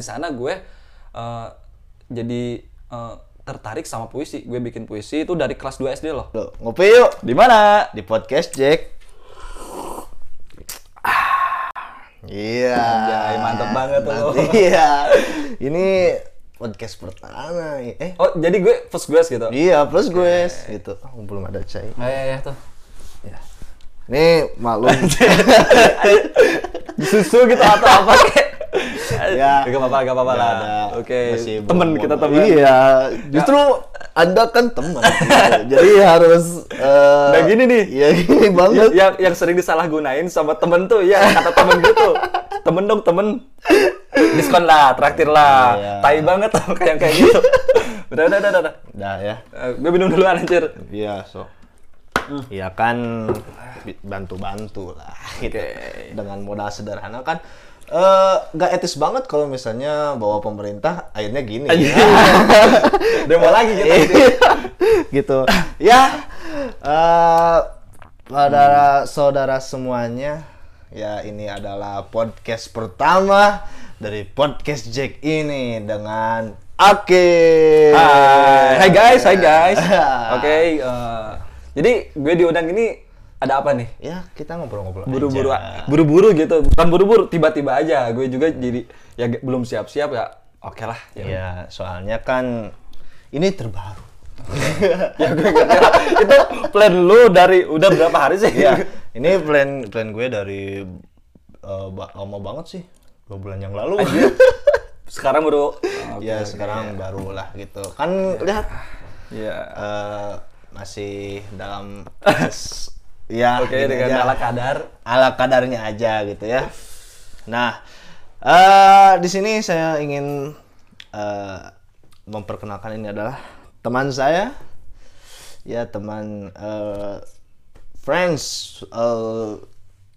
di sana gue eh, jadi eh, tertarik sama puisi. Gue bikin puisi itu dari kelas 2 SD loh. Loh, ngopi yuk Di mana? di podcast Jack. Iya. Anjay, mantep banget tuh. Mantap, Iya. Ini podcast pertama. Eh, Oh, jadi gue first gue gitu. iya plus gue gitu. Oh, belum ada cai. Oh, iya, iya, tuh. Ini maklum. Susu gitu atau apa kek? Ya. Gak apa-apa, gak apa-apa lah. Oke, Masih temen kita temen. Iya, justru Anda kan teman. gitu. Jadi harus eh Nah, gini nih. Iya, gini banget. yang yang sering disalahgunain sama temen tuh ya kata temen gitu temen dong temen diskon lah traktir lah Iya. tai banget tuh kayak kayak gitu udah udah udah udah Udah ya. Eh, gue minum dulu anjir Iya, so. Iya kan bi- bantu-bantu lah gitu. Oke. Dengan modal sederhana kan eh nggak etis banget kalau misalnya bawa pemerintah akhirnya gini. udah mau lagi gitu gitu. Ya, eh pada saudara semuanya, ya ini adalah podcast pertama dari podcast Jack ini dengan Ake. hai hai guys hai guys oke eh, jadi gue diundang ini ada apa nih Ya, kita ngobrol-ngobrol buru-buru aja. buru-buru gitu bukan buru-buru tiba-tiba aja gue juga jadi ya belum siap-siap ya oke lah ya Ya, soalnya kan ini terbaru. ya gue lah. itu plan lu dari udah berapa hari sih ya, ini plan plan gue dari eh, ba- lama banget sih. Dua bulan yang lalu. sekarang baru ya, sekarang baru lah gitu. Kan lihat ya eh, masih dalam ya oke gini dengan aja. ala kadar ala kadarnya aja gitu ya. Nah, eh di sini saya ingin eh, memperkenalkan ini adalah teman saya, ya teman eh, friends, eh,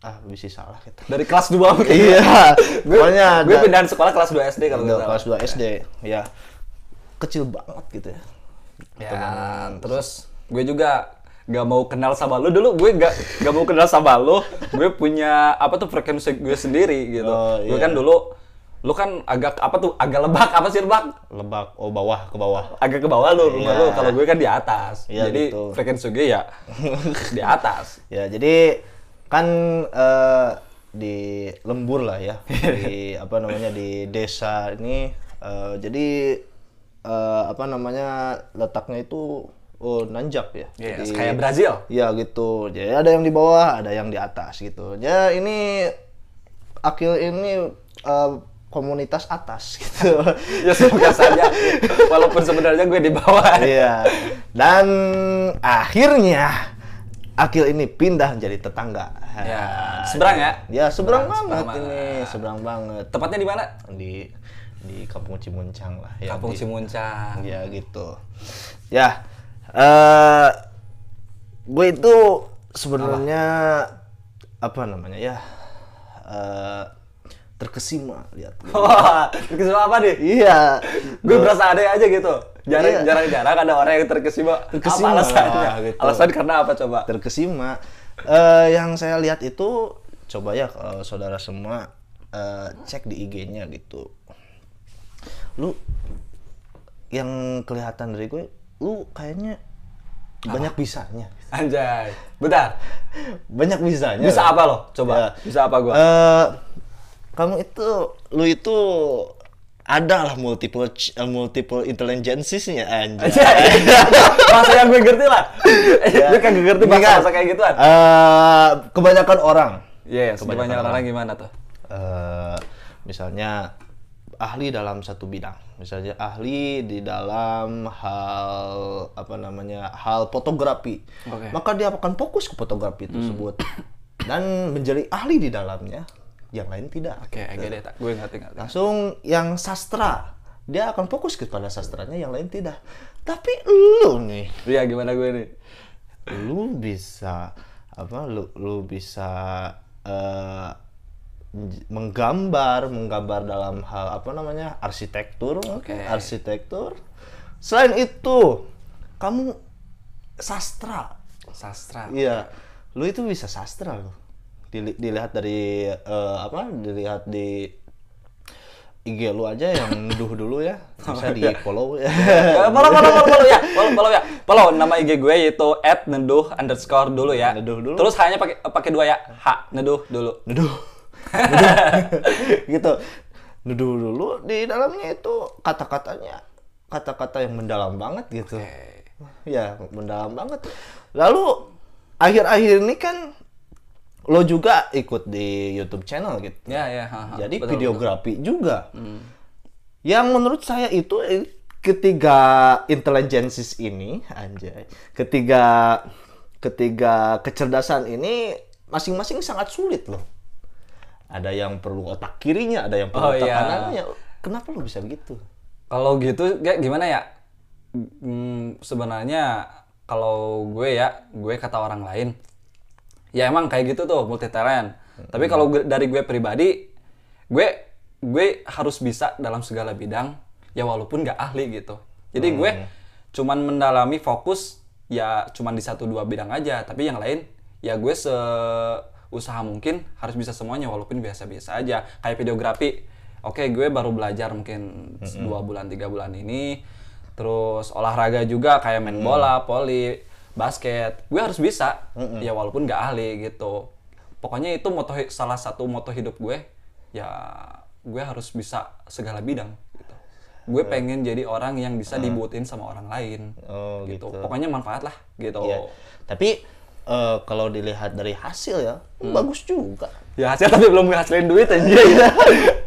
ah bisa salah kita. dari kelas 2 mungkin Iya, gue, pokoknya gue pindahan sekolah kelas 2 SD kalau Udah nggak kelas 2 SD, ya kecil banget gitu ya. ya terus gue juga gak mau kenal sama lu dulu gue gak gak mau kenal sama lu gue punya apa tuh frekuensi gue sendiri gitu Oh, gue iya. kan dulu lu kan agak apa tuh agak lebak apa sih lebak Lebak, oh bawah ke bawah. agak ke bawah lu rumah Iya. lu kalau gue kan di atas Iya, jadi gitu. frekuensi gue ya di atas Ya, jadi kan eh, di lembur lah ya, di apa namanya di desa ini. eh, jadi eh, apa namanya letaknya itu oh nanjak ya. Iya, Jadi- kayak Brazil Iya gitu. Jadi ada yang di bawah, ada yang di atas gitu. Ya ini akil ini eh, komunitas atas gitu. ya semoga saja walaupun sebenarnya gue di bawah Iya. Dan akhirnya Akil ini pindah menjadi tetangga. Ya, seberang ya? Ya, seberang Seberang banget ini, seberang banget. tepatnya di mana Di di Kampung Cimuncang lah ya. Kampung di- Cimuncang Ya gitu. Ya. Eh gue itu sebenarnya apa? namanya ya? eh terkesima lihat. terkesima apa nih Iya. gue berasa ada aja gitu jarang Iya. jarang jarang ada orang yang terkesima, Terkesima, apa alasannya gitu. alasan karena apa coba terkesima. Eh, yang saya lihat itu coba ya kalau saudara semua eh, cek di IG-nya gitu. Lu yang kelihatan dari gue, lu kayaknya banyak bisanya. anjay. Bentar. Banyak bisanya. bisa apa lo? Coba. Ya. bisa apa gue Eh, kamu itu lu itu ada lah multiple eh, multiple intelligences-nya anjay. bahasa yang gue ngerti lah. Gue kan gak ngerti bahasa kan, bahasa kayak gituan. eh, kebanyakan orang. Iya yes, kebanyakan orang orang. gimana tuh? Eh misalnya ahli dalam satu bidang. Misalnya ahli di dalam hal apa namanya hal fotografi. Oke. maka dia akan fokus ke fotografi tersebut. Dan menjadi ahli di dalamnya yang lain tidak. Oke deh tak gue ngerti ngerti. Langsung yang sastra dia akan fokus kepada sastranya yang lain tidak. Tapi lu nih. Iya gimana gue nih? Lu bisa apa lu lu bisa menj- menggambar menggambar dalam hal apa namanya arsitektur Oke. arsitektur selain itu kamu sastra sastra iya lu itu bisa sastra Dili- dilihat dari eh, apa dilihat di IG lu aja yang nuduh dulu ya. Bisa di follow ya. Follow, follow, follow, follow ya, follow, follow ya, follow nama IG gue yaitu @neduh underscore dulu ya. Neduh dulu. Terus hanya pakai pakai dua ya, H neduh dulu. nuduh. Gitu. Nuduh dulu di dalamnya itu kata-katanya kata-kata yang mendalam banget gitu. Ya, mendalam banget. Lalu akhir-akhir ini kan lo juga ikut di YouTube channel gitu. Ya, ya. ha, ha. Jadi Betul, videografi juga. Yang menurut saya itu eh, ketiga intelligences ini, anjay, ketiga ketiga kecerdasan ini masing-masing sangat sulit loh. Ada yang perlu otak kirinya, ada yang perlu Oh, otak iya. kanannya. Kenapa lo bisa begitu? Kalau gitu kayak gimana ya? Hmm, sebenarnya kalau gue ya, gue kata orang lain, ya emang kayak gitu tuh multi talent. Tapi kalau dari gue pribadi, gue gue harus bisa dalam segala bidang, ya walaupun nggak ahli gitu. Jadi gue cuman mendalami fokus ya cuman di satu dua bidang aja, tapi yang lain ya gue se usaha mungkin harus bisa semuanya walaupun biasa-biasa aja. Kayak videografi, oke gue baru belajar mungkin dua bulan tiga bulan ini. Terus olahraga juga kayak main bola poli basket. Gue harus bisa. Ya walaupun nggak ahli gitu. Pokoknya itu moto salah satu moto hidup gue ya gue harus bisa segala bidang gitu. Gue pengen jadi orang yang bisa dibutuhin sama orang lain Oh, gitu. gitu. pokoknya manfaat lah gitu. Iya. Tapi eh, kalau dilihat dari hasil ya, bagus juga. ya hasil tapi belum ngehasilin duit aja ya.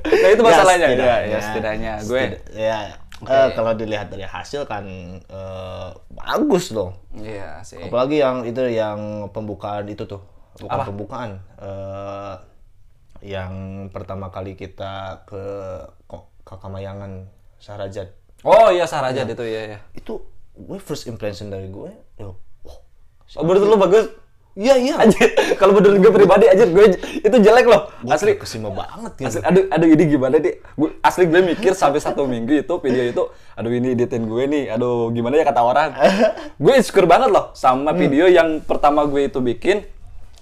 nah itu masalahnya ya, setidaknya. ya setidaknya gue ya eh, kalau dilihat dari hasil kan eh, bagus dong. iya sih Apalagi yang itu yang pembukaan itu tuh, bukan Apa? pembukaan. eh, yang pertama kali kita ke Ko- Kakamayangan Sarajat. oh iya Sarajat itu ya ya Itu gue first impression dari gue, wah, oh menurut lu bagus iya iya, Anjir, kalau menurut gue pribadi aja gue itu jelek loh. Asli. kesima banget gitu. Asli, aduh, aduh ini gimana nih? Gue, asli gue mikir sampai satu minggu itu video itu, aduh ini editin gue nih, aduh gimana ya kata orang. gue insecure banget loh sama video yang pertama gue itu bikin.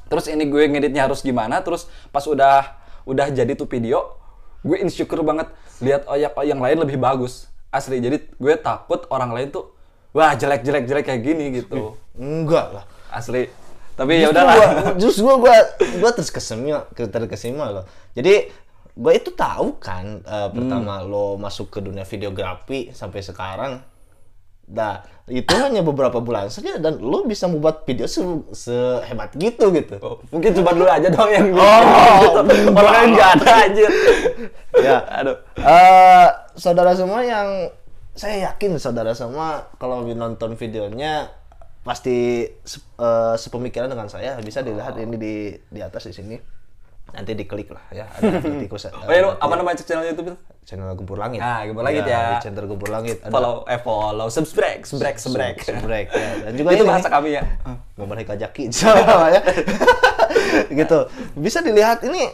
Terus ini gue ngeditnya harus gimana? Terus pas udah udah jadi tuh video, gue insecure banget lihat oh oh yang lain lebih bagus. Asli, jadi gue takut orang lain tuh wah jelek jelek jelek kayak gini gitu. Enggak lah. Asli. Tapi ya udahlah. gua- Justru gua gua gua terkesima terkesima loh. Jadi gua itu tahu kan eh, pertama lo masuk ke dunia videografi sampai sekarang. Nah, itu hanya beberapa bulan saja dan lo bisa membuat video se sehebat gitu gitu. Oh, mungkin cuma lu aja dong yang Oh, gitu. Orang nggak ada anjir. ya. Aduh. Eh, saudara semua yang saya yakin saudara semua kalau nonton videonya pasti eh, sepemikiran dengan saya bisa dilihat ini di di atas di sini nanti diklik lah ya ada tikus Oh ya, lu apa nama channel YouTube itu? channel Gempur Langit Ah, Gempur Langit ya. di channel Gempur Langit ada Follow, eh follow, subscribe, subscribe, subscribe. Subrek, ya. dan juga itu ini bahasa kami ya. gambar Hikajaki sama ya gitu bisa dilihat ini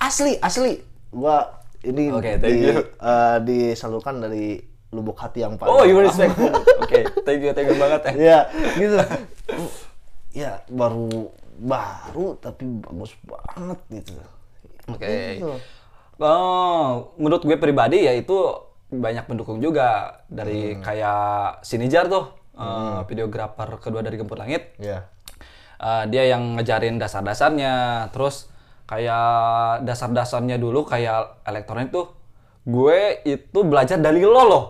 asli asli gua ini Oke, thank di, you. eh, disalurkan dari lubuk hati yang paling Oh, you respect. Oke, thank you, thank you banget ya. ya gitu ya baru baru tapi bagus banget gitu Oke. Gitu. Oh, menurut gue pribadi ya itu banyak pendukung juga dari kayak Sinijar tuh, eh, videografer kedua dari Gempur Langit. ya Eh, dia yang ngejarin dasar-dasarnya terus kayak dasar-dasarnya dulu kayak elektronik tuh gue itu belajar dari lo loh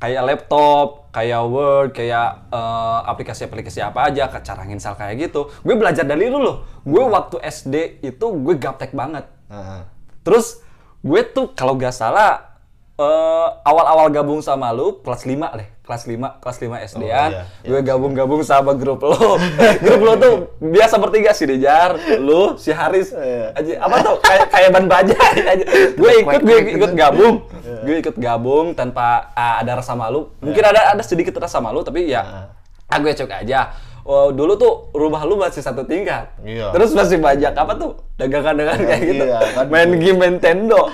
kayak laptop kayak word kayak eh, aplikasi-aplikasi apa aja cara nginstal kayak gitu. Gue belajar dari lu loh. Gue waktu SD itu gue gaptek banget. Heeh. terus gue tuh kalau gak salah eh, awal-awal gabung sama lu kelas 5 deh kelas 5 kelas 5 SD-an iya. gue gabung-gabung sama grup lo. Grup lo tuh biasa bertiga si Dejar lu si Haris. Iya. aja apa tuh kayak kayak ban baja. Aja gue ikut gue ikut gabung gue ikut gabung tanpa ah, ada rasa malu mungkin ada ada sedikit rasa malu tapi ya ah gue cek aja Oh, dulu tuh rumah lu masih satu tingkat. Iya. Terus masih banyak apa tuh dagangan-dagangan kayak gitu. Iya, kan. Main game Nintendo.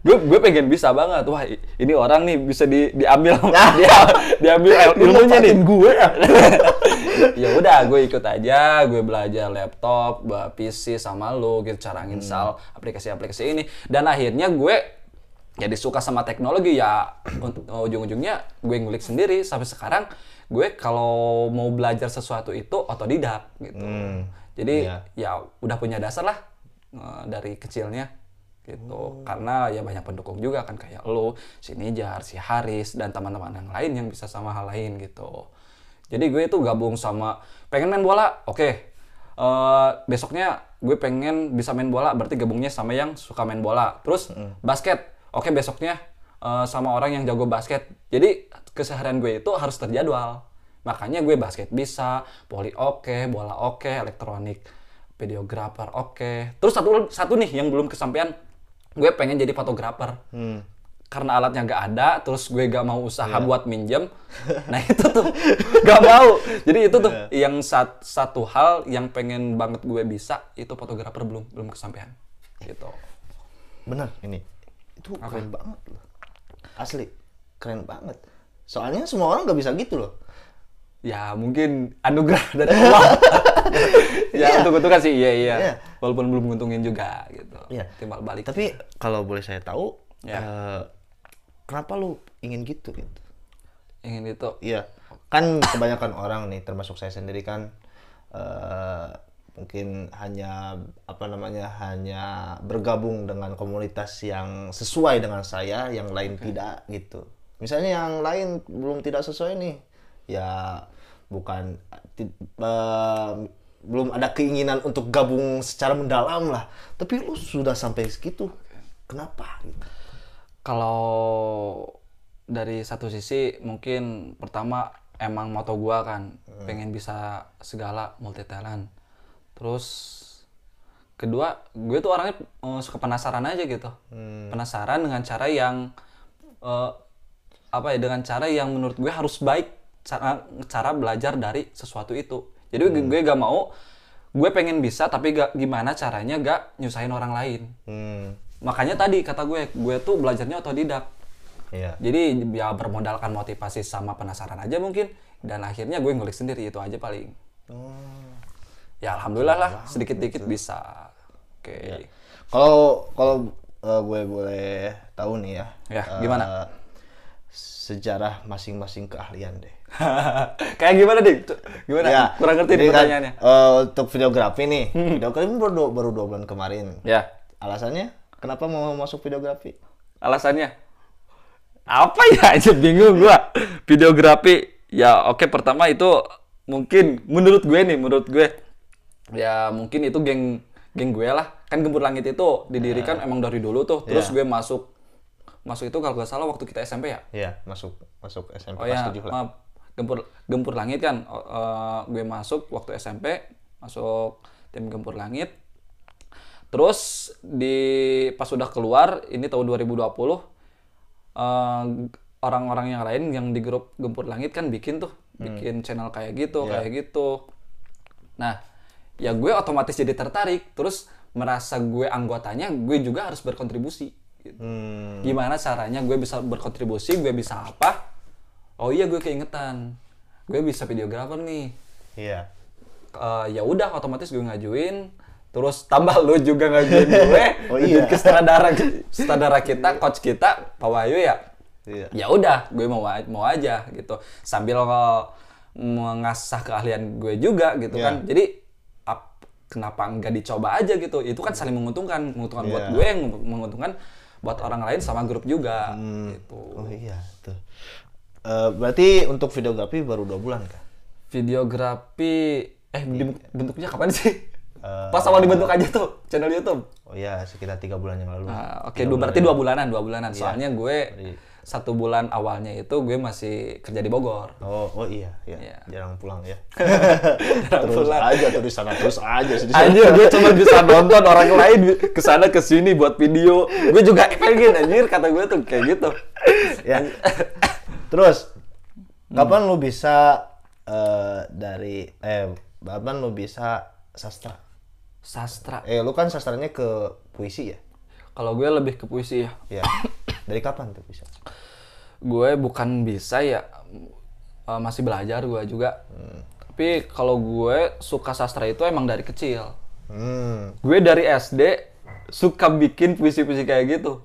gue gue pengen bisa banget. Wah, ini orang nih bisa di diambil dia diambil ilmunya nih. gue ya udah, gue ikut aja, gue belajar laptop, PC sama lu gitu cara nginstal aplikasi-aplikasi ini dan akhirnya gue jadi suka sama teknologi ya untuk ujung-ujungnya gue ngulik sendiri sampai sekarang gue kalau mau belajar sesuatu itu otodidak gitu. Jadi Iya. ya udah punya dasar lah eh, dari kecilnya gitu. Karena ya banyak pendukung juga kan kayak lo, si Nijar, si Haris dan teman-teman yang lain yang bisa sama hal lain gitu. Jadi gue itu gabung sama pengen main bola, oke. Eh, besoknya gue pengen bisa main bola, berarti gabungnya sama yang suka main bola. Terus basket, oke besoknya eh, sama orang yang jago basket. Jadi keseharian gue itu harus terjadwal. Makanya gue basket bisa, voli oke, bola oke, elektronik, videografer oke. Terus satu satu nih yang belum kesampaian, gue pengen jadi fotografer. Karena alatnya nggak ada, terus gue gak mau usaha buat minjem. Nah itu tuh gak mau. Jadi itu tuh yang sat- satu hal yang pengen banget gue bisa itu fotografer belum belum kesampaian. Gitu. Bener ini. Itu keren banget loh. Asli, keren banget. Soalnya semua orang nggak bisa gitu loh. Ya mungkin anugerah dari Allah. ya Iya. untuk untungan sih iya iya. Iya. Walaupun belum nguntungin juga gitu. Iya. Timbal balik. Tapi kalau boleh saya tahu, Ya. eh, kenapa lu ingin gitu gitu? ingin itu Iya, kan kebanyakan orang nih, termasuk saya sendiri kan, eh, mungkin hanya apa namanya hanya bergabung dengan komunitas yang sesuai dengan saya, yang lain tidak gitu. Misalnya yang lain belum tidak sesuai nih, ya bukan eh, belum ada keinginan untuk gabung secara mendalam lah. Tapi lu sudah sampai segitu, kenapa? Gitu? kalau dari satu sisi mungkin pertama emang moto gua kan pengen bisa segala multi talent terus kedua gue tuh orangnya eh, suka penasaran aja gitu. Penasaran dengan cara yang eh, apa ya dengan cara yang menurut gue harus baik cara cara belajar dari sesuatu itu. Jadi gue- gue gak mau gue pengen bisa tapi gak gimana caranya gak nyusahin orang lain. Hmm, makanya tadi kata gue gue tuh belajarnya otodidak. Iya. jadi ya bermodalkan motivasi sama penasaran aja mungkin dan akhirnya gue ngulik sendiri itu aja paling. Oh. Ya alhamdulillah lah sedikit dikit bisa oke Kalau kalau eh, gue boleh tahu nih ya. Ya, eh, gimana? sejarah masing-masing keahlian deh. kayak gimana deh gimana Ya, kurang ngerti nih kan, pertanyaannya Hmm. eh, untuk videografi nih, videografi baru baru dua bulan kemarin. ya Alasannya kenapa mau masuk videografi? alasannya apa ya aja bingung gua videografi ya oke pertama itu mungkin menurut gue nih menurut gue ya mungkin itu geng geng gue lah. Kan gempur langit itu didirikan emang dari dulu tuh. Terus Ya. gue masuk masuk itu kalau nggak salah waktu kita SMP ya? Iya, masuk masuk SMP oh kelas ya 7 lah. maaf. Gempur gempur langit kan eh, gue masuk waktu SMP masuk tim gempur langit. Terus di pas sudah keluar ini tahun 2020 eh, orang-orang yang lain yang di grup gempur langit kan bikin tuh bikin channel kayak gitu Iya. kayak gitu. Nah ya gue otomatis jadi tertarik terus merasa gue anggotanya gue juga harus berkontribusi gitu. Hmm, gimana caranya gue bisa berkontribusi gue bisa apa? Oh iya gue keingetan. Gue bisa videografer nih. Iya. Eh, ya udah otomatis gue ngajuin terus tambah lu juga ngajuin gue. Oh iya. ke sutradara sutradara kita coach kita Pak Wahyu ya? Iya. ya udah gue mau mau aja gitu. Sambil eh, mengasah keahlian gue juga gitu Iya. kan. Jadi kenapa enggak dicoba aja gitu itu kan saling menguntungkan menguntungkan buat Iya. gue yang menguntungkan buat orang lain sama grup juga gitu Oh iya, tuh. Eh, berarti untuk videografi baru dua bulan kan? videografi eh di- bentuknya kapan sih Eh, pas awal dibentuk aja tuh channel YouTube Oh iya, sekitar tiga bulan yang lalu. Ah, Oke, dua berarti dua bulanan, dua bulanan. Soalnya gue satu bulan awalnya itu gue masih kerja di Bogor. Oh, oh iya, iya. Iya. Jarang pulang ya. Jarang terus pulang. aja terus sana terus aja sih di sana. Anjir, gue cuma bisa nonton orang lain ke sana ke sini buat video. Gue juga pengen anjir kata gue tuh kayak gitu. ya. Terus kapan lu bisa eh, dari eh kapan lu bisa sastra? Sastra. Eh lu kan sastranya ke puisi ya? Kalau gue lebih ke puisi ya. Iya. Dari kapan tuh bisa? Gue bukan bisa ya eh, masih belajar gue juga. Tapi kalau gue suka sastra itu emang dari kecil. Hmm. Gue dari SD suka bikin puisi-puisi kayak gitu.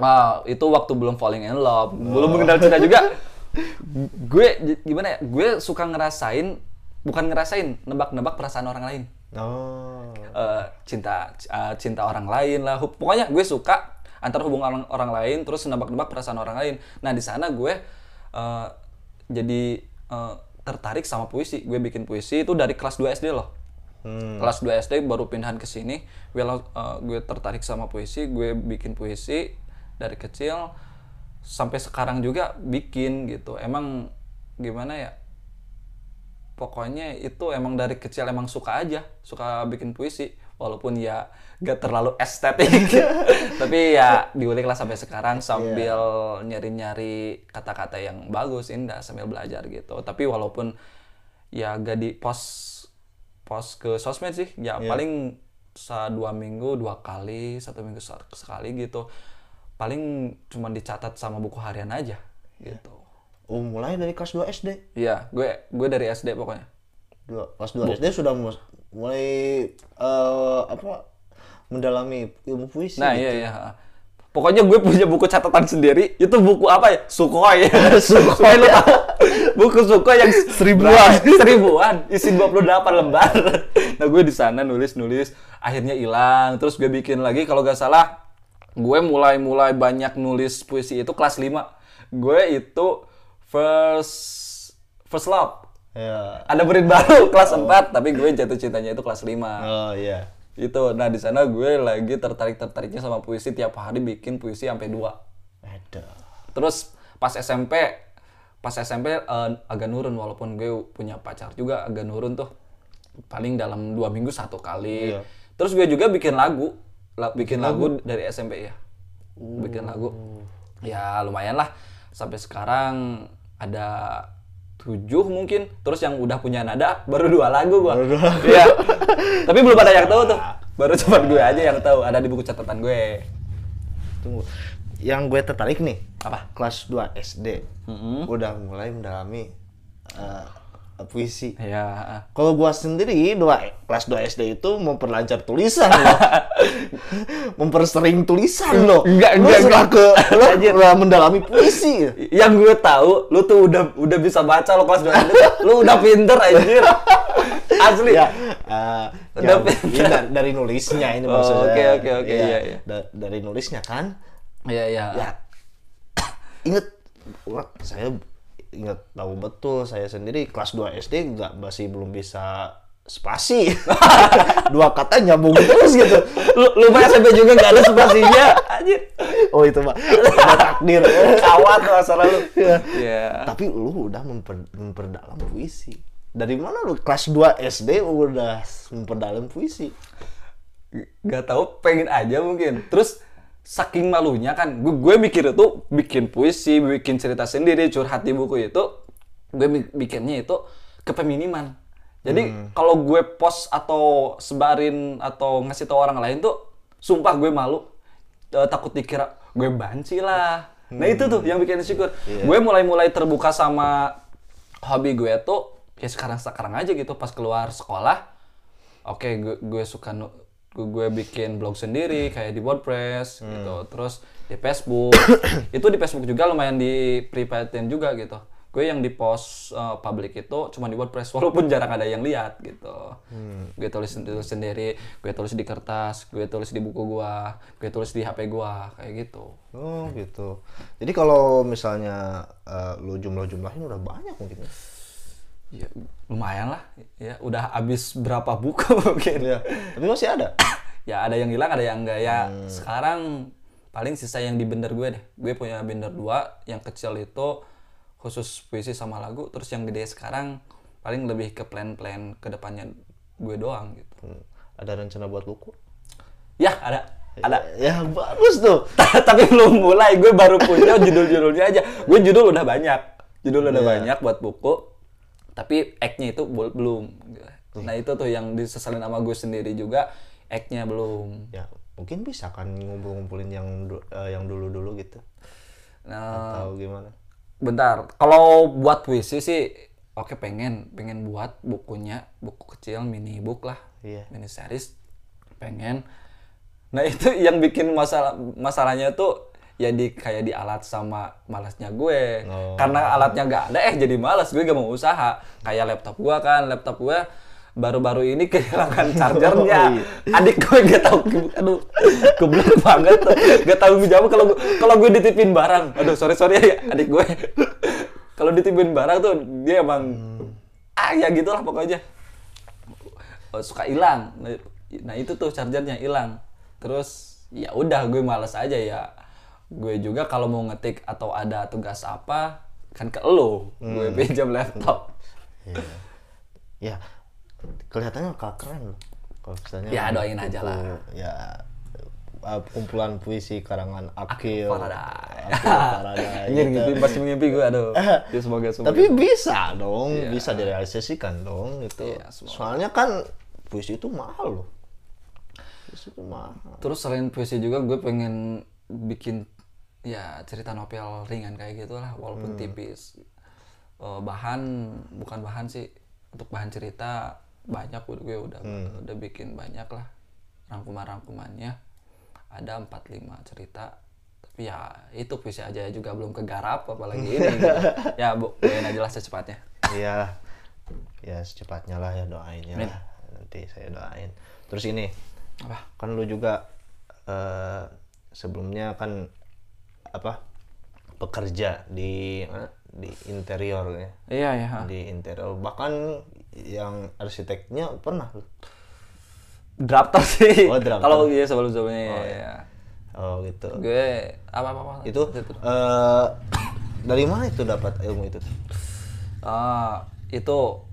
Wow, itu waktu belum falling in love, belum mengenal cinta juga. gue gimana ya? Gue suka ngerasain, bukan ngerasain, nebak-nebak perasaan orang lain. Oh. Eh, cinta eh, cinta orang lain lah. Pokoknya gue suka antara hubungan orang, orang lain terus nebak-nebak perasaan orang lain. Nah, di sana gue eh, jadi eh, tertarik sama puisi. Gue bikin puisi itu dari kelas 2 SD loh. Kelas 2 SD baru pindahan ke sini. Gue eh, gue tertarik sama puisi, gue bikin puisi dari kecil sampai sekarang juga bikin gitu. Emang gimana ya? pokoknya itu emang dari kecil emang suka aja suka bikin puisi walaupun ya gak terlalu estetik. Tapi ya diulik lah sampai sekarang sambil nyari-nyari kata-kata yang bagus indah sambil belajar gitu. Tapi walaupun ya gak di post post ke sosmed sih ya paling sa dua minggu dua kali satu minggu sekali gitu. Paling cuma dicatat sama buku harian aja gitu. Oh, mulai dari kelas 2 SD. Iya, gue gue dari SD pokoknya. Dua, kelas 2 SD sudah mulai eh, apa mendalami ilmu puisi. Nah iya iya. Pokoknya gue punya buku catatan sendiri. Itu buku apa ya? Sukhoi. Sukhoi. lu tahu? buku Sukhoi yang seribuan. seribuan. Isi 28 lembar. nah gue di sana nulis nulis. Akhirnya hilang. Terus gue bikin lagi kalau gak salah. Gue mulai mulai banyak nulis puisi itu kelas 5 Gue itu first first love. Ya. Ada murid baru kelas 4 tapi gue jatuh cintanya itu kelas 5 Oh iya. itu nah di sana gue lagi tertarik tertariknya sama puisi tiap hari bikin puisi sampai dua. Ada. terus pas SMP pas SMP eh, agak nurun walaupun gue punya pacar juga agak nurun tuh. Paling dalam dua minggu satu kali. Iya. terus gue juga bikin lagu La- bikin lagu dari SMP ya bikin lagu. Ya lumayan lah. Sampai sekarang ada tujuh mungkin. Terus yang udah punya nada baru dua lagu gua. Iya. Tapi belum ada yang tahu tuh. Baru cuma gue aja yang tahu. Ada di buku catatan gue. Tunggu. Yang gue tertarik nih, apa? kelas 2 SD. Udah mulai mendalami eh, puisi. ya Kalau gua sendiri dua kelas 2 SD itu memperlancar tulisan loh. Mempersering tulisan loh. Enggak, Lu enggak, sudah ke lu udah mendalami puisi. yang gue tahu lu tuh udah udah bisa baca lo kelas 2 SD lu udah pinter anjir asli Ya, eh, Udah ya, pintar. ini dari, dari nulisnya ini Oh, maksudnya. oke, oke, oke, Iya, iya, iya. da- dari nulisnya kan. iya iya Ya, inget, wah, saya inget tahu betul saya sendiri kelas 2 SD nggak masih belum bisa spasi. Dua kata nyambung terus gitu. Lu lu mah SMP juga gak ada spasinya anjir. Oh itu mah takdir. Kawat masalah lu. Iya. iya. Tapi lu udah memper, memperdalam puisi. Dari mana lu? Kelas 2 SD udah memperdalam puisi. Gak tahu pengen aja mungkin. Terus saking malunya kan gue, gue mikir itu bikin puisi bikin cerita sendiri curhat di buku itu gue bikinnya itu kepeminiman. Jadi kalau gue post atau sebarin atau ngasih tahu orang lain tuh sumpah gue malu. Eh, takut dikira gue banci lah. Nah itu tuh yang bikin insecure. Gue mulai-mulai terbuka sama hobi gue tuh ya sekarang sekarang aja gitu. Pas keluar sekolah oke gue, gue suka nu- gue bikin blog sendiri kayak di WordPress gitu. Terus di Facebook. Itu di Facebook juga lumayan di privatein juga gitu. Gue yang di post uh, public itu cuma di WordPress walaupun jarang ada yang lihat gitu. Gue tulis, tulis sendiri gue tulis di kertas gue tulis di buku gua gue tulis di HP gua kayak gitu. Oh gitu. Jadi kalau misalnya eh, lu jumlah-jumlahin udah banyak mungkin ya ya lumayan lah. Ya udah habis berapa buku mungkin. Iya. tapi masih ada? Ya ada yang hilang ada yang enggak. Ya sekarang paling sisa yang di bender gue deh. Gue punya bender dua yang kecil itu khusus puisi sama lagu terus yang gede sekarang paling lebih ke plan-plan ke depannya gue doang gitu. Hmm, ada rencana buat buku? Ya ada. Ada. Ya bagus tuh. Tapi belum mulai. Gue baru punya judul-judulnya aja. Gue judul udah banyak. Judul udah banyak buat buku tapi act-nya itu bel- belum. Nah itu tuh yang disesalin sama gue sendiri juga act-nya belum. Ya mungkin bisa kan ngumpul-ngumpulin yang eh, yang dulu-dulu gitu. Nah atau gimana? Bentar, kalau buat puisi sih oke pengen, pengen buat bukunya, buku kecil mini book lah, Iya. mini series, pengen. Nah itu yang bikin masalah masalahnya tuh ya di kayak di alat sama malasnya gue. Oh. karena alatnya nggak ada eh jadi malas gue gak mau usaha. Kayak laptop gue kan laptop gue baru-baru ini kehilangan chargernya. Oh, iya. adik gue gak tahu aduh goblok banget. Tuh gak tahu jawab kalau kalau gue dititipin barang. Aduh sorry sorry ya adik gue kalau dititipin barang tuh dia emang ah ya gitulah pokoknya. Oh, suka hilang. Nah, nah itu tuh chargernya hilang. Terus ya udah gue males aja ya gue juga kalau mau ngetik atau ada tugas apa kan ke lo gue pinjam laptop Iya. Ya, kelihatannya kak keren loh. Kalau misalnya Ya, doain aja lah. Ya, uh, kumpulan puisi karangan Akil. Paradise. Anjir gitu. masih mimpi gue aduh ya semoga semoga Tapi bisa dong, bisa direalisasikan dong itu. Iya, semoga. Soalnya kan puisi itu mahal loh. Puisi itu mahal. terus selain puisi juga gue pengen bikin ya cerita novel ringan kayak gitulah walaupun tipis Eh, bahan bukan bahan sih untuk bahan cerita banyak gue udah udah bikin banyak lah rangkuman rangkumannya ada 45 cerita tapi ya itu puisi aja juga belum kegarap apalagi ini gitu. ya bu doain aja lah secepatnya Iya. Ya secepatnya lah ya doainnya lah. Nanti saya doain. Terus ini, apa kan lu juga eh, sebelumnya kan apa pekerja di mana? di interior ya. Iya ya di interior. Bahkan yang arsiteknya pernah. Drafter sih. Oh, drafter. kalau iya sebelum sebelumnya ya, ya. oh gitu. Gue apa apa, apa itu eh dari mana itu dapat ilmu itu? Ah, itu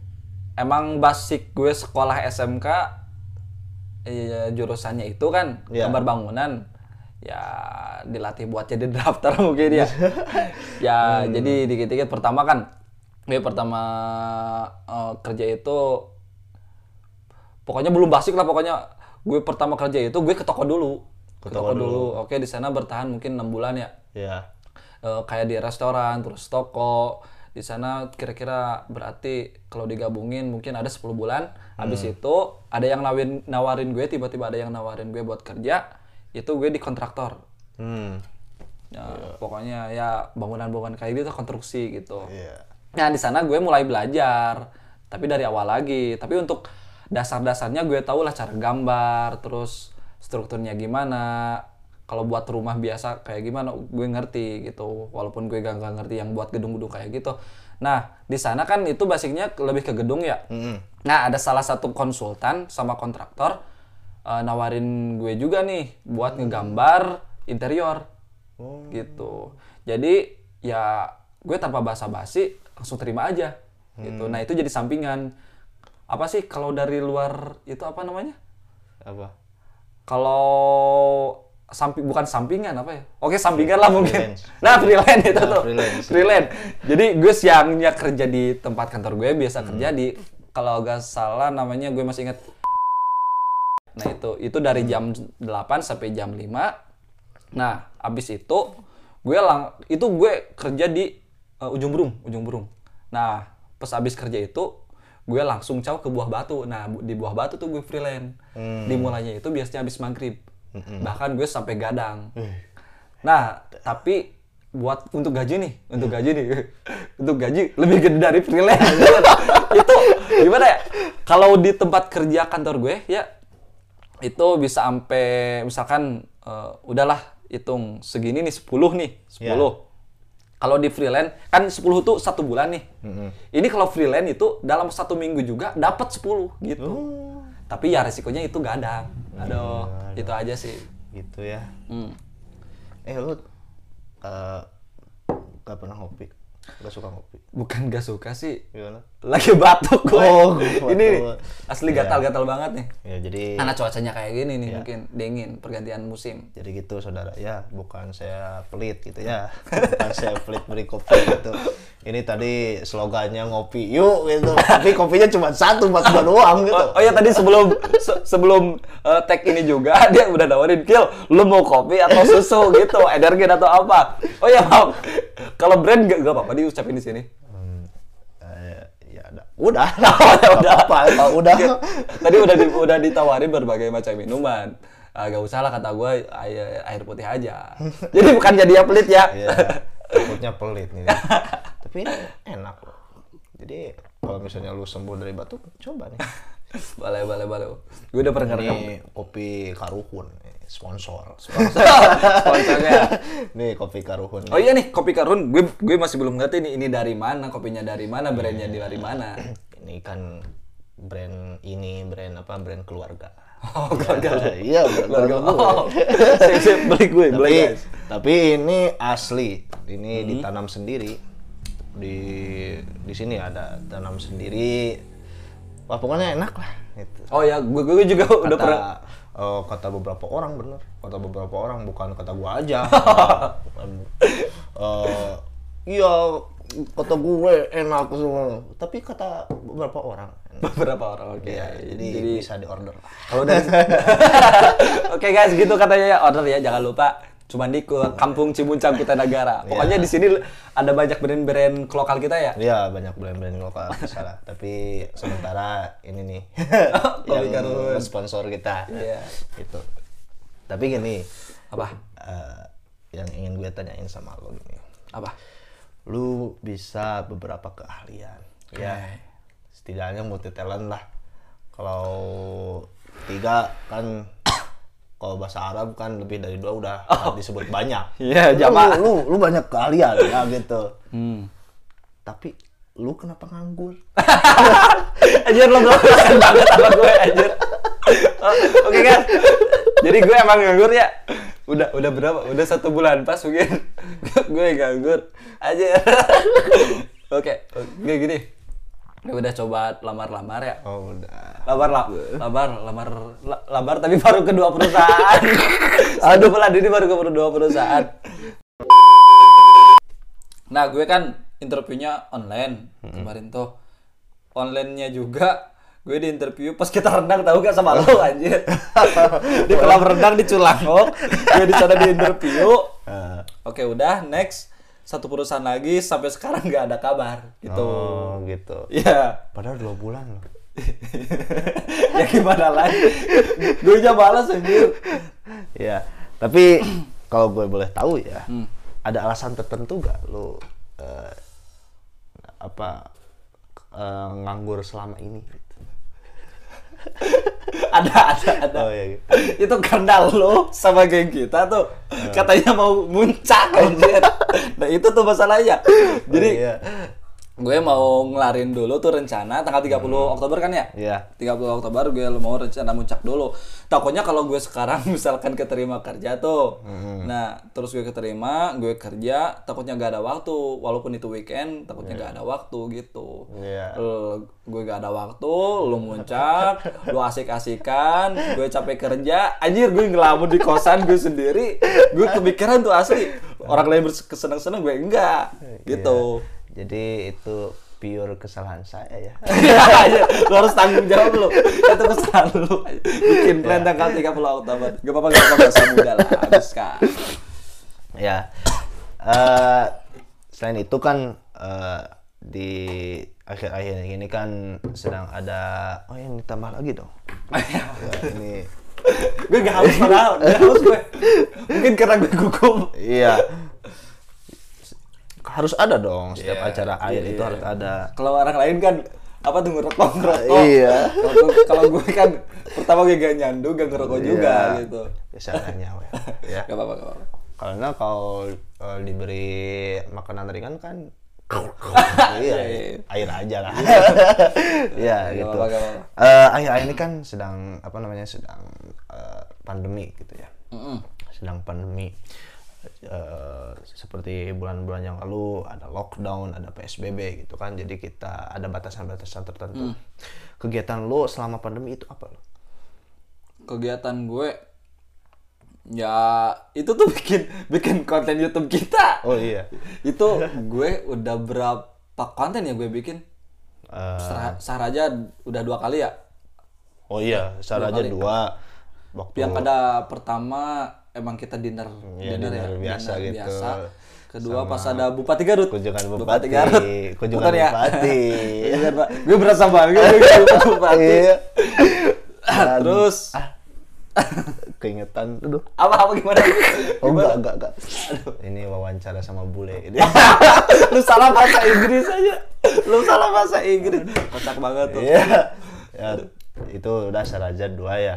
emang basic gue sekolah SMK iya, jurusannya itu kan Iya. gambar bangunan ya dilatih buat jadi drafter mungkin ya. Ya jadi dikit-dikit pertama kan gue pertama eh, kerja itu pokoknya belum basic lah pokoknya gue pertama kerja itu gue ke toko dulu. Ke, toko, dulu. oke di sana bertahan mungkin enam bulan ya. Ya Eh, kayak di restoran terus toko. Di sana kira-kira berarti kalau digabungin mungkin ada 10 bulan. Habis itu ada yang nawarin nawarin gue tiba-tiba ada yang nawarin gue buat kerja itu gue di kontraktor hmm ya, pokoknya ya bangunan-bangunan kayak gitu konstruksi gitu iya Nah di sana gue mulai belajar, tapi dari awal lagi. Tapi untuk dasar-dasarnya gue tahu lah cara gambar, terus strukturnya gimana. Kalau buat rumah biasa kayak gimana, gue ngerti gitu. Walaupun gue gak, gak ngerti yang buat gedung-gedung kayak gitu. Nah di sana kan itu basicnya lebih ke gedung ya. Mm-mm. Nah ada salah satu konsultan sama kontraktor eh, nawarin gue juga nih buat ngegambar interior Oh. gitu. Jadi ya gue tanpa basa-basi langsung terima aja gitu. Nah itu jadi sampingan. Apa sih kalau dari luar itu apa namanya? apa Kalau samping bukan sampingan apa ya? Oke sampingan lah mungkin. Freelance. Nah freelance itu Nah, tuh. freelance. Freelance. Jadi gue siangnya kerja di tempat kantor gue biasa Hmm. kerja di kalau agak salah namanya gue masih ingat. Nah itu itu dari jam 8 sampai jam 5. Nah abis itu gue lang itu gue kerja di uh, ujung burung ujung burung. Nah pas abis kerja itu gue langsung caw ke buah batu. Nah bu- di buah batu tuh gue freelance. Dimulainya itu biasanya abis maghrib. Bahkan gue sampai gadang. Nah, tapi buat untuk gaji nih, untuk gaji nih, untuk gaji lebih gede dari freelance. itu gimana ya? Kalau di tempat kerja kantor gue ya itu bisa sampai misalkan eh, udahlah hitung segini nih 10 nih, 10. Ya. Kalau di freelance kan 10 tuh satu bulan nih. Ini kalau freelance itu dalam satu minggu juga dapat 10 gitu. Tapi ya resikonya itu gadang. Aduh, itu aja sih. gitu ya Hmm. eh lu eh gak pernah ngopi gak suka ngopi Bukan gak suka sih, gimana lagi batuk gue. Oh, batuk. ini asli Iya. gatal-gatal banget nih. ya jadi Karena cuacanya kayak gini nih, Iya. mungkin dingin, pergantian musim. jadi gitu saudara ya bukan saya pelit gitu ya bukan saya pelit beri kopi gitu ini tadi slogannya ngopi yuk gitu tapi kopinya cuma satu buat gua doang gitu Oh, oh ya tadi sebelum se- sebelum eh, tag ini juga dia udah nawarin kill, lu mau kopi atau susu gitu, energen atau apa? Oh ya maaf, kalau brand gak, gak apa-apa diucapin di sini. Hmm, eh, ya ada udah Oh, ya udah. apa apa udah Tadi udah di- udah ditawarin berbagai macam minuman. agak usah lah kata gue air, air putih aja. jadi bukan jadi ya pelit ya. Iya, takutnya pelit nih. Tapi ini enak loh. Jadi kalau misalnya lu sembuh dari batuk, coba nih. boleh boleh boleh. Gue udah pernah ngerekam. Ini kopi Karuhun, nih, sponsor. Sponsornya. nih kopi Karuhun. Oh iya nih kopi karun, gue gue masih belum ngerti nih ini dari mana, kopinya dari mana, brandnya dari mana. Ini kan brand ini brand apa brand keluarga. Oh gagal. iya, keluarga gue. Oh, sip, sip, beli gue, beli tapi, guys. tapi ini asli. Ini ditanam sendiri. Di di sini ada tanam sendiri. Wah, pokoknya enak lah gitu. Oh ya, gue gue juga udah kata, pernah. Eh, kata beberapa orang bener. Kata beberapa orang bukan kata gua aja. Iya kata gue enak semua. Tapi kata beberapa orang. Beberapa orang, oke. ya jadi, Jadi bisa diorder kalau udah Oke guys, gitu katanya ya. Order ya, jangan lupa cuma di ke Kampung Cibuncang Kita Negara. Pokoknya di sini ada banyak brand-brand lokal kita ya. Iya banyak brand-brand lokal salah tapi sementara ini nih yang Karun. sponsor kita Iya. itu tapi gini Apa? eh, yang ingin gue tanyain sama lo gini Apa? lu bisa beberapa keahlian ya setidaknya multi talent lah kalau tiga kan kalau bahasa Arab kan lebih dari dua udah disebut banyak Iya, Lu- jamaah. lu, lu, lu banyak keahlian ya gitu Hmm. tapi lu kenapa nganggur anjir lo belum banget sama gue anjir. Oh, Oke kan. Jadi gue emang nganggur ya. Udah udah berapa? Udah satu bulan pas mungkin gue nganggur aja. Oke, gue gini. Udah coba lamar-lamar ya. oh udah Lamar lah, lamar, lamar, la- lamar tapi baru kedua perusahaan. Satu bulan ini baru ke dua perusahaan. Nah, gue kan interviewnya online kemarin tuh. Online-nya juga gue di interview pas kita renang tahu gak sama lo anjir. di kolam renang di Culangok, gue di sana di interview. Eh, Oke, udah next satu perusahaan lagi sampai sekarang nggak ada kabar gitu. oh gitu Iya. padahal dua bulan loh ya gimana lagi? gue aja anjir. ya tapi kalau gue boleh tahu ya Hmm. ada alasan tertentu gak lu eh, apa eh, nganggur selama ini ada ada ada. oh iya gitu. itu karena lo sama geng kita tuh katanya mau muncak anjir. nah itu tuh masalahnya. Jadi Oh, iya. Gue mau ngelarin dulu tuh rencana tanggal 30 Oktober kan ya? Iya. 30 Oktober gue mau rencana muncak dulu. Takutnya kalau gue sekarang misalkan keterima kerja tuh. Nah, terus gue keterima, gue kerja, takutnya gak ada waktu. Walaupun itu weekend, takutnya gak ada waktu gitu. Iya. L- gue gak ada waktu, lu muncak, lu asik-asikan, gue capek kerja, anjir gue ngelamun di kosan gue sendiri, gue kepikiran tuh asli, orang lain berkesenang-senang gue enggak, gitu. Iya. Jadi itu pure kesalahan saya ya. Lu harus tanggung jawab lu, itu kesalahan lu, bikin plan tanggal 30 Oktober, gak apa-apa, gak apa-apa, gak muda lah, habis kan. ya. Eh selain itu kan eh, di akhir-akhir ini kan sedang ada oh ini tambah lagi dong. Ya, ini. Gue gak haus padahal, gak haus gue, mungkin karena gue gugup. iya harus ada dong setiap Iya, acara air iya, itu iya. harus ada Kalau orang lain kan apa tuh ngerokok ngerokok. Iya. Kalau gue- kan pertama gue gak nyandu, gak ngerokok juga Iya. gitu. ya seadanya weh. ya Gak apa-apa, gak apa-apa. karena kalau eh, diberi makanan ringan kan iya, iya. air aja lah ya Gak gitu apa-apa. Eh, ini kan sedang apa namanya sedang eh, pandemi gitu ya Mm-mm. sedang pandemi Eh, seperti bulan-bulan yang lalu ada lockdown ada psbb gitu kan jadi kita ada batasan-batasan tertentu kegiatan lo selama pandemi itu apa lo Kegiatan gue ya itu tuh bikin bikin konten YouTube kita. oh iya Itu gue udah berapa konten ya gue bikin? Sehar sehar aja udah dua kali ya. oh iya secara aja kali. dua waktu Yang pada pertama emang kita dinner, Iya, dinner, dinner ya, biasa dinner gitu. biasa. Kedua pas ada Bupati Garut. kunjungan bupati, Garut. kunjungan Bukan ya? bupati Iya kan, Pak. Gue berasa banget gue Bupati. Iya. Terus keingetan. Aduh. Apa apa gimana? Oh enggak, enggak, enggak. Ini wawancara sama bule. Ini. Lu salah bahasa Inggris aja. Lu salah bahasa Inggris. Kocak banget tuh. Iya. Ya, itu udah Sarajat dua ya.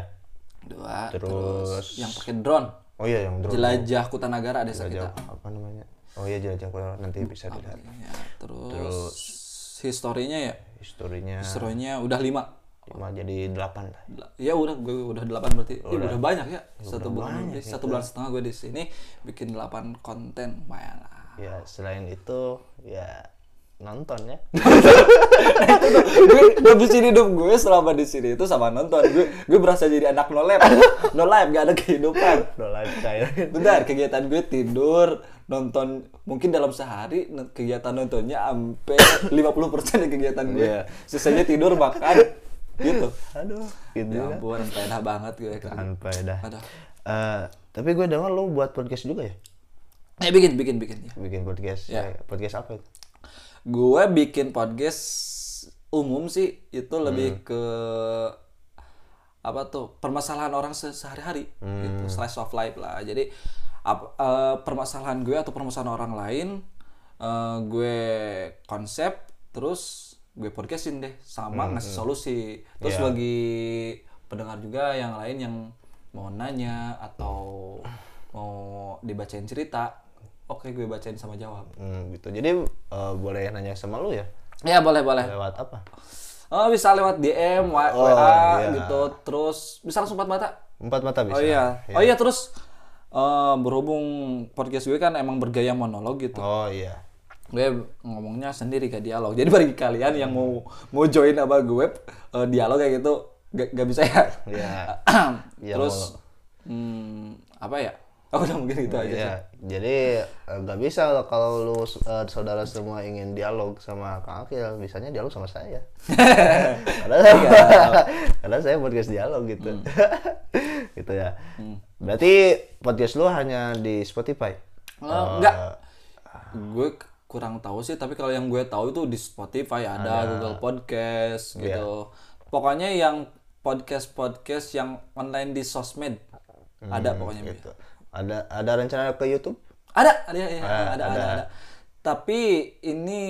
Dua. Terus- yang pakai drone. Oh iya yang drone. Jelajah Kutanagara desa Jelajah kita. apa namanya? Oh iya jelajah Kota, nanti bisa dilihat. Ya, terus, historinya ya. Historinya Historinya udah lima. lima jadi delapan lah. Ya udah gue udah delapan berarti. Ih, udah banyak ya. Satu bulan lebih, satu bulan setengah gue di sini bikin delapan konten lumayan lah. Ya selain itu ya nonton ya. gue ngabisin hidup gue selama di sini itu sama nonton. Gue gue berasa jadi anak no life. No life gak ada kehidupan. Udah lifestyle. Bentar, kegiatan gue tidur, nonton mungkin dalam sehari kegiatan nontonnya sampai 50% dari kegiatan gue. Iya. Sisanya tidur makan gitu. Aduh, gitu Ya kan. ampun, pedah banget gue. Aduh. Eh, tapi gue dengar lu buat podcast juga ya? Eh bikin bikin bikin ya. Bikin podcast. Ya. Ya. Podcast apa itu? Gue bikin podcast umum sih itu lebih ke apa tuh permasalahan orang se- sehari-hari gitu. Slice of life lah. Jadi ap- eh, permasalahan gue atau permasalahan orang lain eh, gue konsep terus gue podcastin deh sama ngasih solusi. Terus Iya. bagi pendengar juga yang lain yang mau nanya atau mau dibacain cerita oke gue bacain sama jawab Hmm, gitu. Jadi eh, boleh nanya sama lu ya? ya boleh boleh Lewat apa? Oh bisa lewat DM, W- Oh, WA iya. gitu, terus bisa langsung empat mata. Empat mata bisa. Oh iya, oh iya terus eh, berhubung podcast gue kan emang bergaya monolog gitu, Oh iya. gue ngomongnya sendiri gak dialog. Jadi bagi kalian yang mau mau join sama gue eh, dialog kayak gitu, gak, gak bisa ya. Iya. Iya, terus hmm, apa ya? Oh udah mungkin gitu aja. sih. Iya, jadi eh, nggak bisa loh kalau lu eh, saudara semua ingin dialog sama Kang Akil, bisanya dialog sama saya. karena, karena saya podcast dialog gitu, gitu ya. Berarti podcast lu hanya di Spotify? Eh, enggak. Gue kurang tahu sih, tapi kalau yang gue tahu itu di Spotify ada, Google Podcast gitu. Pokoknya yang podcast-podcast yang online di sosmed ada pokoknya. Gitu. Ada ada rencana ke YouTube? Ada, ada, ya, ya, Ah, ada, ada, ada, Tapi ini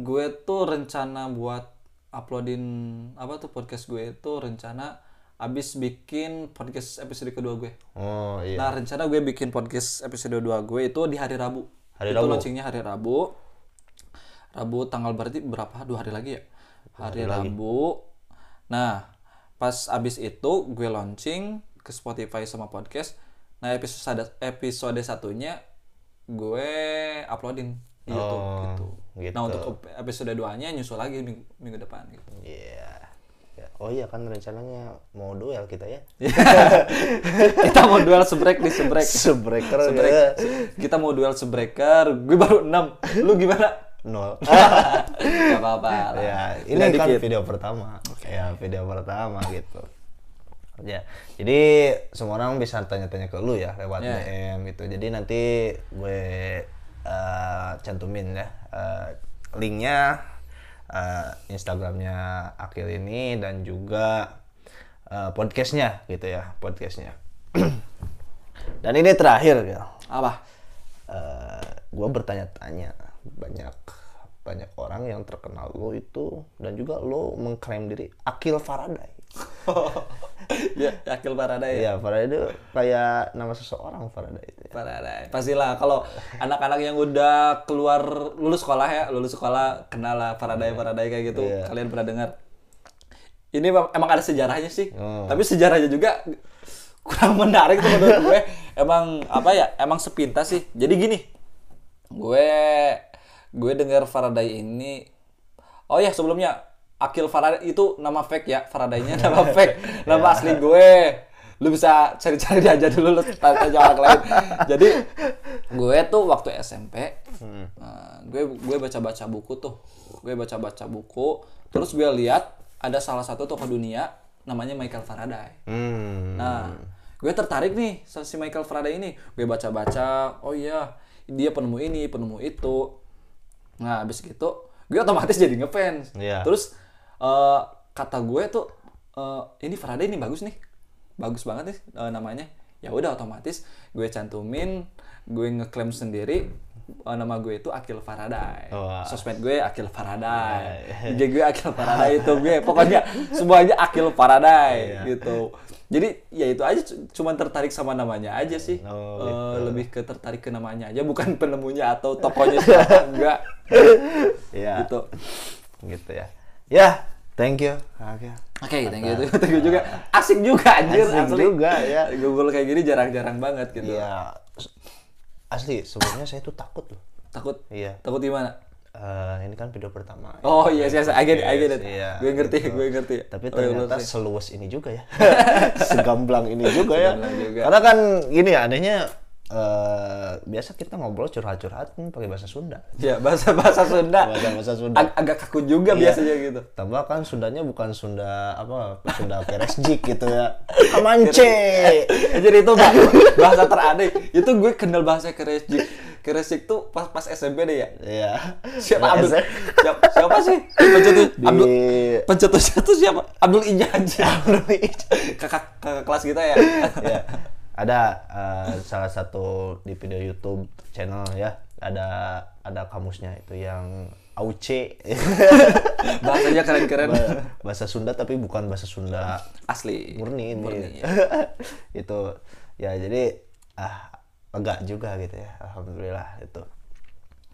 gue tuh rencana buat uploadin apa tuh podcast gue itu rencana abis bikin podcast episode kedua gue. Oh iya. Nah, rencana gue bikin podcast episode 2 gue itu di hari Rabu. Hari itu Rabu. launchingnya hari Rabu. Rabu tanggal berarti berapa? Dua hari lagi ya? Hari Rabu. Nah, pas abis itu gue launching ke Spotify sama podcast. Nah, episode episode satunya gue uploadin di YouTube Oh, gitu. gitu. Nah, untuk episode 2-nya nyusul lagi minggu, minggu depan gitu. Iya. Ya. Oh iya kan rencananya mau duel kita ya. Kita mau duel sebrek di sebrek. Sebreaker Sebrek. ya. Kita mau duel sebreaker. Gue baru 6. Lu gimana? Nol. Gak apa-apa ya, ini Beda kan dikit. video pertama. Ya, video pertama gitu. Ya, jadi semua orang bisa tanya-tanya ke lu ya lewat Ya. DM gitu. Jadi nanti gue eh, cantumin ya eh, linknya eh, Instagramnya Akil ini dan juga eh, podcastnya gitu ya podcastnya. dan ini terakhir ya. Apa? gue bertanya-tanya banyak banyak orang yang terkenal lo itu dan juga lo mengklaim diri Akil Faraday. ya, Akil Faraday ya. Iya, Faraday itu kayak nama seseorang Faraday itu. ya. Faraday. Pastilah kalau anak-anak yang udah keluar lulus sekolah ya, lulus sekolah kenal lah Faraday Faraday kayak gitu. Iya. Kalian pernah dengar? Ini emang ada sejarahnya sih. Oh. Tapi sejarahnya juga kurang menarik tuh menurut gue. Emang apa ya? Emang sepintas sih. Jadi gini. Gue gue dengar Faraday ini Oh ya sebelumnya Akil Faraday itu nama fake ya Faradaynya nama fake nama asli gue lu bisa cari-cari aja dulu lu tanya orang lain jadi gue tuh waktu SMP nah, gue gue baca-baca buku tuh gue baca-baca buku terus gue lihat ada salah satu tokoh dunia namanya Michael Faraday Hmm. Nah, gue tertarik nih sama si Michael Faraday ini. Gue baca-baca, oh iya, dia penemu ini, penemu itu. Nah, habis gitu, gue otomatis jadi ngefans. Iya. Terus eh, kata gue tuh, eh, ini Faraday ini bagus nih, bagus banget nih eh, namanya. ya udah otomatis gue cantumin gue ngeklaim sendiri eh, nama gue itu Akil Faraday. Wah. sosmed gue Akil Faraday. IG gue Akil Faraday itu gue. Pokoknya semuanya Akil Faraday gitu. Jadi ya itu aja cu- cuman tertarik sama namanya aja sih. Oh, Eh, lebih ke tertarik ke namanya aja bukan penemunya atau tokonya siapa enggak. Iya. gitu. Gitu ya. Ya, thank you. Oke. Oke, thank you, thank you juga. Asik juga anjir, Asik asli. juga, ya. Google kayak gini jarang-jarang banget gitu. Iya. Asli, sebenarnya saya tuh takut loh. Takut? Iya. Takut gimana? Eh, ini kan video pertama. Oh iya, yes, yes, I get it, I get it. Iya, gue ngerti, gitu. gue ngerti. Tapi Oh, iya, ternyata sih. seluas ini juga ya. Segamblang ini juga ya. Juga. Karena kan gini ya, adanya eh, biasa kita ngobrol curhat-curhat pakai bahasa Sunda. Ya, bahasa bahasa Sunda. Bahasa bahasa Sunda. Ag- agak kaku juga Iya. biasanya gitu. Tambah kan Sundanya bukan Sunda apa Sunda Keresjik gitu ya. Kamance. Jadi itu bah- bahasa teraneh. Itu gue kenal bahasa Keresjik. Keresjik tuh pas pas SMP deh ya. Iya. Siapa Nah, Abdul? Siapa, siapa sih? Pencetus Di Abdul. Pencetusnya tuh siapa? Abdul Ijaji. Kakak kakak kelas kita ya. ya. Ada eh, salah satu di video YouTube channel ya, ada ada kamusnya itu yang Auce. Bahasanya keren-keren. Ba- bahasa Sunda tapi bukan bahasa Sunda Asli. murni ini. Murni, ya. itu ya jadi ah lega juga gitu ya. Alhamdulillah itu.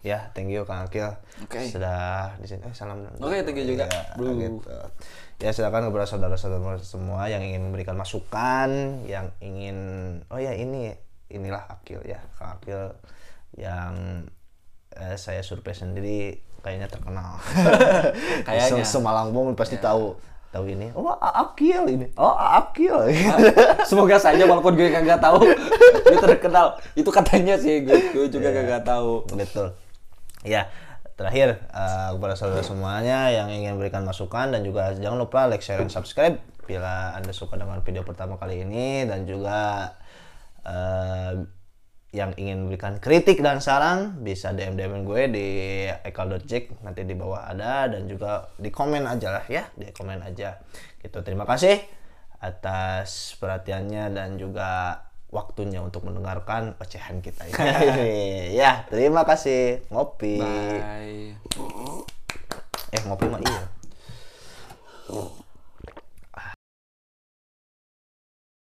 Ya, thank you Kang Akil. Oke. Sudah di sini. Eh, salam. Oke, thank you juga, Ya, gitu. Ya, silakan kepada saudara-saudara semua yang ingin memberikan masukan, yang ingin oh ya ini inilah Akil ya, Kang Akil yang eh, saya survei sendiri kayaknya terkenal. Kayaknya. Se- Semalangbong pasti tahu tahu ini. Oh, Akil ini. Oh, Akil. Semoga saja walaupun gue kagak tahu gue terkenal. Itu katanya sih gue, gue juga Iya. kagak tahu. Betul. Ya, terakhir eh, kepada saudara semuanya yang ingin memberikan masukan dan juga jangan lupa like, share, dan subscribe bila Anda suka dengan video pertama kali ini dan juga eh, yang ingin memberikan kritik dan saran bisa DM DM gue di ekal.jack nanti di bawah ada dan juga di komen aja lah ya di komen aja. Gitu. Terima kasih atas perhatiannya dan juga waktunya untuk mendengarkan ocehan kita ini. Ya terima kasih. Ngopi. Bye. eh ngopi mah iya